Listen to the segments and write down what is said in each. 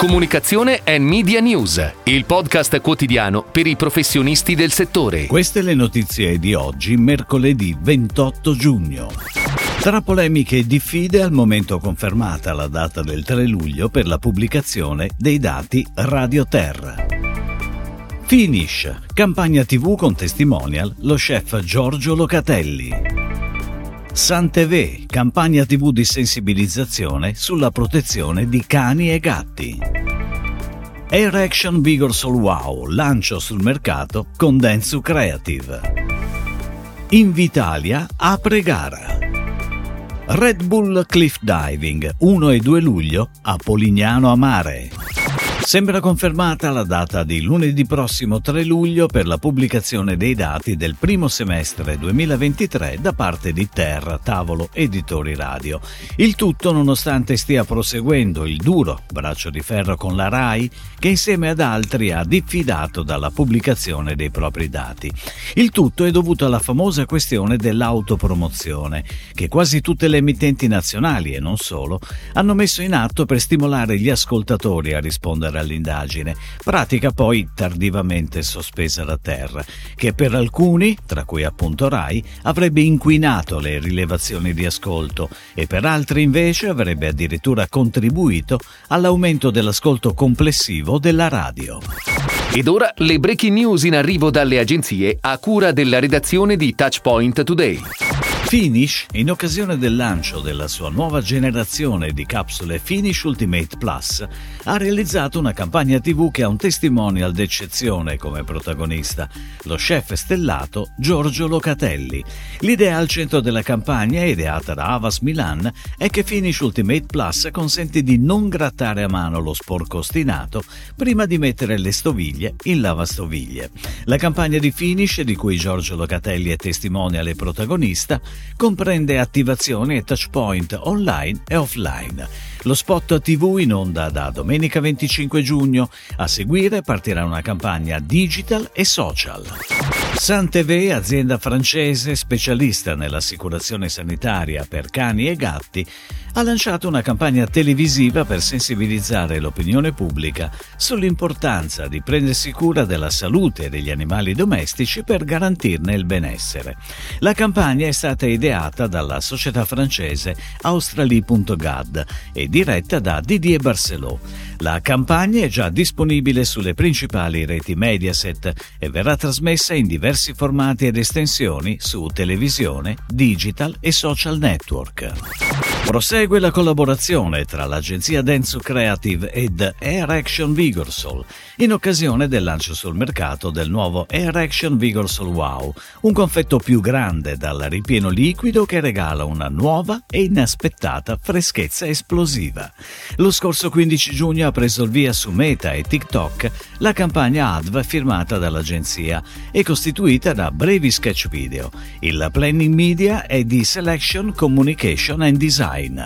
Comunicazione e Media News, il podcast quotidiano per i professionisti del settore. Queste le notizie di oggi, mercoledì 28 giugno. Tra polemiche e diffide, al momento confermata la data del 3 luglio per la pubblicazione dei dati Radio Terra. Finish, campagna TV con testimonial, lo chef Giorgio Locatelli. SanTV, campagna TV di sensibilizzazione sulla protezione di cani e gatti. Air Action Vigor Soul Wow, lancio sul mercato con Densu Creative. Invitalia apre gara. Red Bull Cliff Diving, 1 e 2 luglio a Polignano a Mare. Sembra confermata la data di lunedì prossimo 3 luglio per la pubblicazione dei dati del primo semestre 2023 da parte di Terra Tavolo Editori Radio. Il tutto nonostante stia proseguendo il duro braccio di ferro con la RAI che insieme ad altri ha diffidato dalla pubblicazione dei propri dati. Il tutto è dovuto alla famosa questione dell'autopromozione che quasi tutte le emittenti nazionali e non solo hanno messo in atto per stimolare gli ascoltatori a rispondere all'indagine, pratica poi tardivamente sospesa da terra, che per alcuni, tra cui appunto Rai, avrebbe inquinato le rilevazioni di ascolto e per altri invece avrebbe addirittura contribuito all'aumento dell'ascolto complessivo della radio. Ed ora le breaking news in arrivo dalle agenzie a cura della redazione di Touchpoint Today. Finish, in occasione del lancio della sua nuova generazione di capsule Finish Ultimate Plus, ha realizzato una campagna TV che ha un testimonial d'eccezione come protagonista, lo chef stellato Giorgio Locatelli. L'idea al centro della campagna, ideata da Avas Milan, è che Finish Ultimate Plus consente di non grattare a mano lo sporco ostinato prima di mettere le stoviglie in lavastoviglie. La campagna di Finish, di cui Giorgio Locatelli è testimonial e protagonista, comprende attivazioni e touchpoint online e offline. Lo spot TV in onda da domenica 25 giugno. A seguire partirà una campagna digital e social. SanTV, azienda francese specialista nell'assicurazione sanitaria per cani e gatti, ha lanciato una campagna televisiva per sensibilizzare l'opinione pubblica sull'importanza di prendersi cura della salute degli animali domestici per garantirne il benessere. La campagna è stata ideata dalla società francese Australie.gad e diretta da Didier Barcelot. La campagna è già disponibile sulle principali reti Mediaset e verrà trasmessa in diversi formati ed estensioni su televisione, digital e social network. Prosegue la collaborazione tra l'agenzia Denso Creative ed Air Action Vigorsol in occasione del lancio sul mercato del nuovo Air Action Vigorsol Wow, un confetto più grande dal ripieno liquido che regala una nuova e inaspettata freschezza esplosiva. Lo scorso 15 giugno preso il via su Meta e TikTok la campagna ADV firmata dall'agenzia e costituita da brevi sketch video. Il planning media è di Selection Communication and Design Design.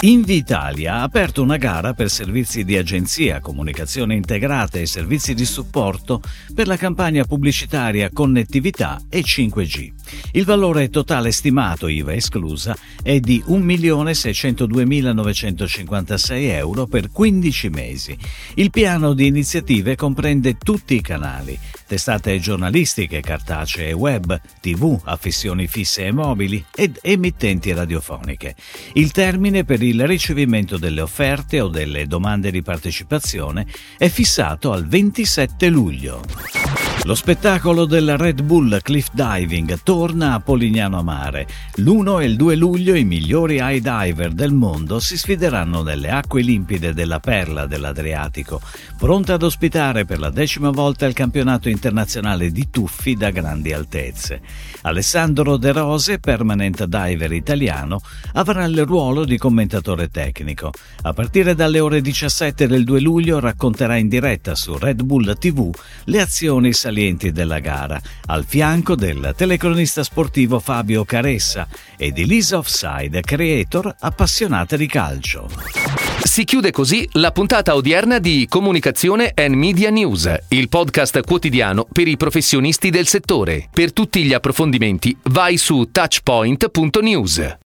Invitalia ha aperto una gara per servizi di agenzia, comunicazione integrata e servizi di supporto per la campagna pubblicitaria Connettività e 5G. Il valore totale stimato, IVA esclusa, è di 1.602.956 euro per 15 mesi. Il piano di iniziative comprende tutti i canali, testate giornalistiche, cartacee e web, tv, affissioni fisse e mobili ed emittenti radiofoniche. Il termine per il ricevimento delle offerte o delle domande di partecipazione è fissato al 27 luglio. Lo spettacolo del Red Bull Cliff Diving torna a Polignano a Mare. L'1 e il 2 luglio i migliori high diver del mondo si sfideranno nelle acque limpide della Perla dell'Adriatico, pronta ad ospitare per la decima volta il campionato internazionale di tuffi da grandi altezze. Alessandro De Rose, permanent diver italiano, avrà il ruolo di commentatore tecnico. A partire dalle ore 17 del 2 luglio racconterà in diretta su Red Bull TV le azioni salienti salienti della gara, al fianco del telecronista sportivo Fabio Caressa e di Lisa Offside, creator appassionata di calcio. Si chiude così la puntata odierna di Comunicazione and Media News, il podcast quotidiano per i professionisti del settore. Per tutti gli approfondimenti vai su touchpoint.news.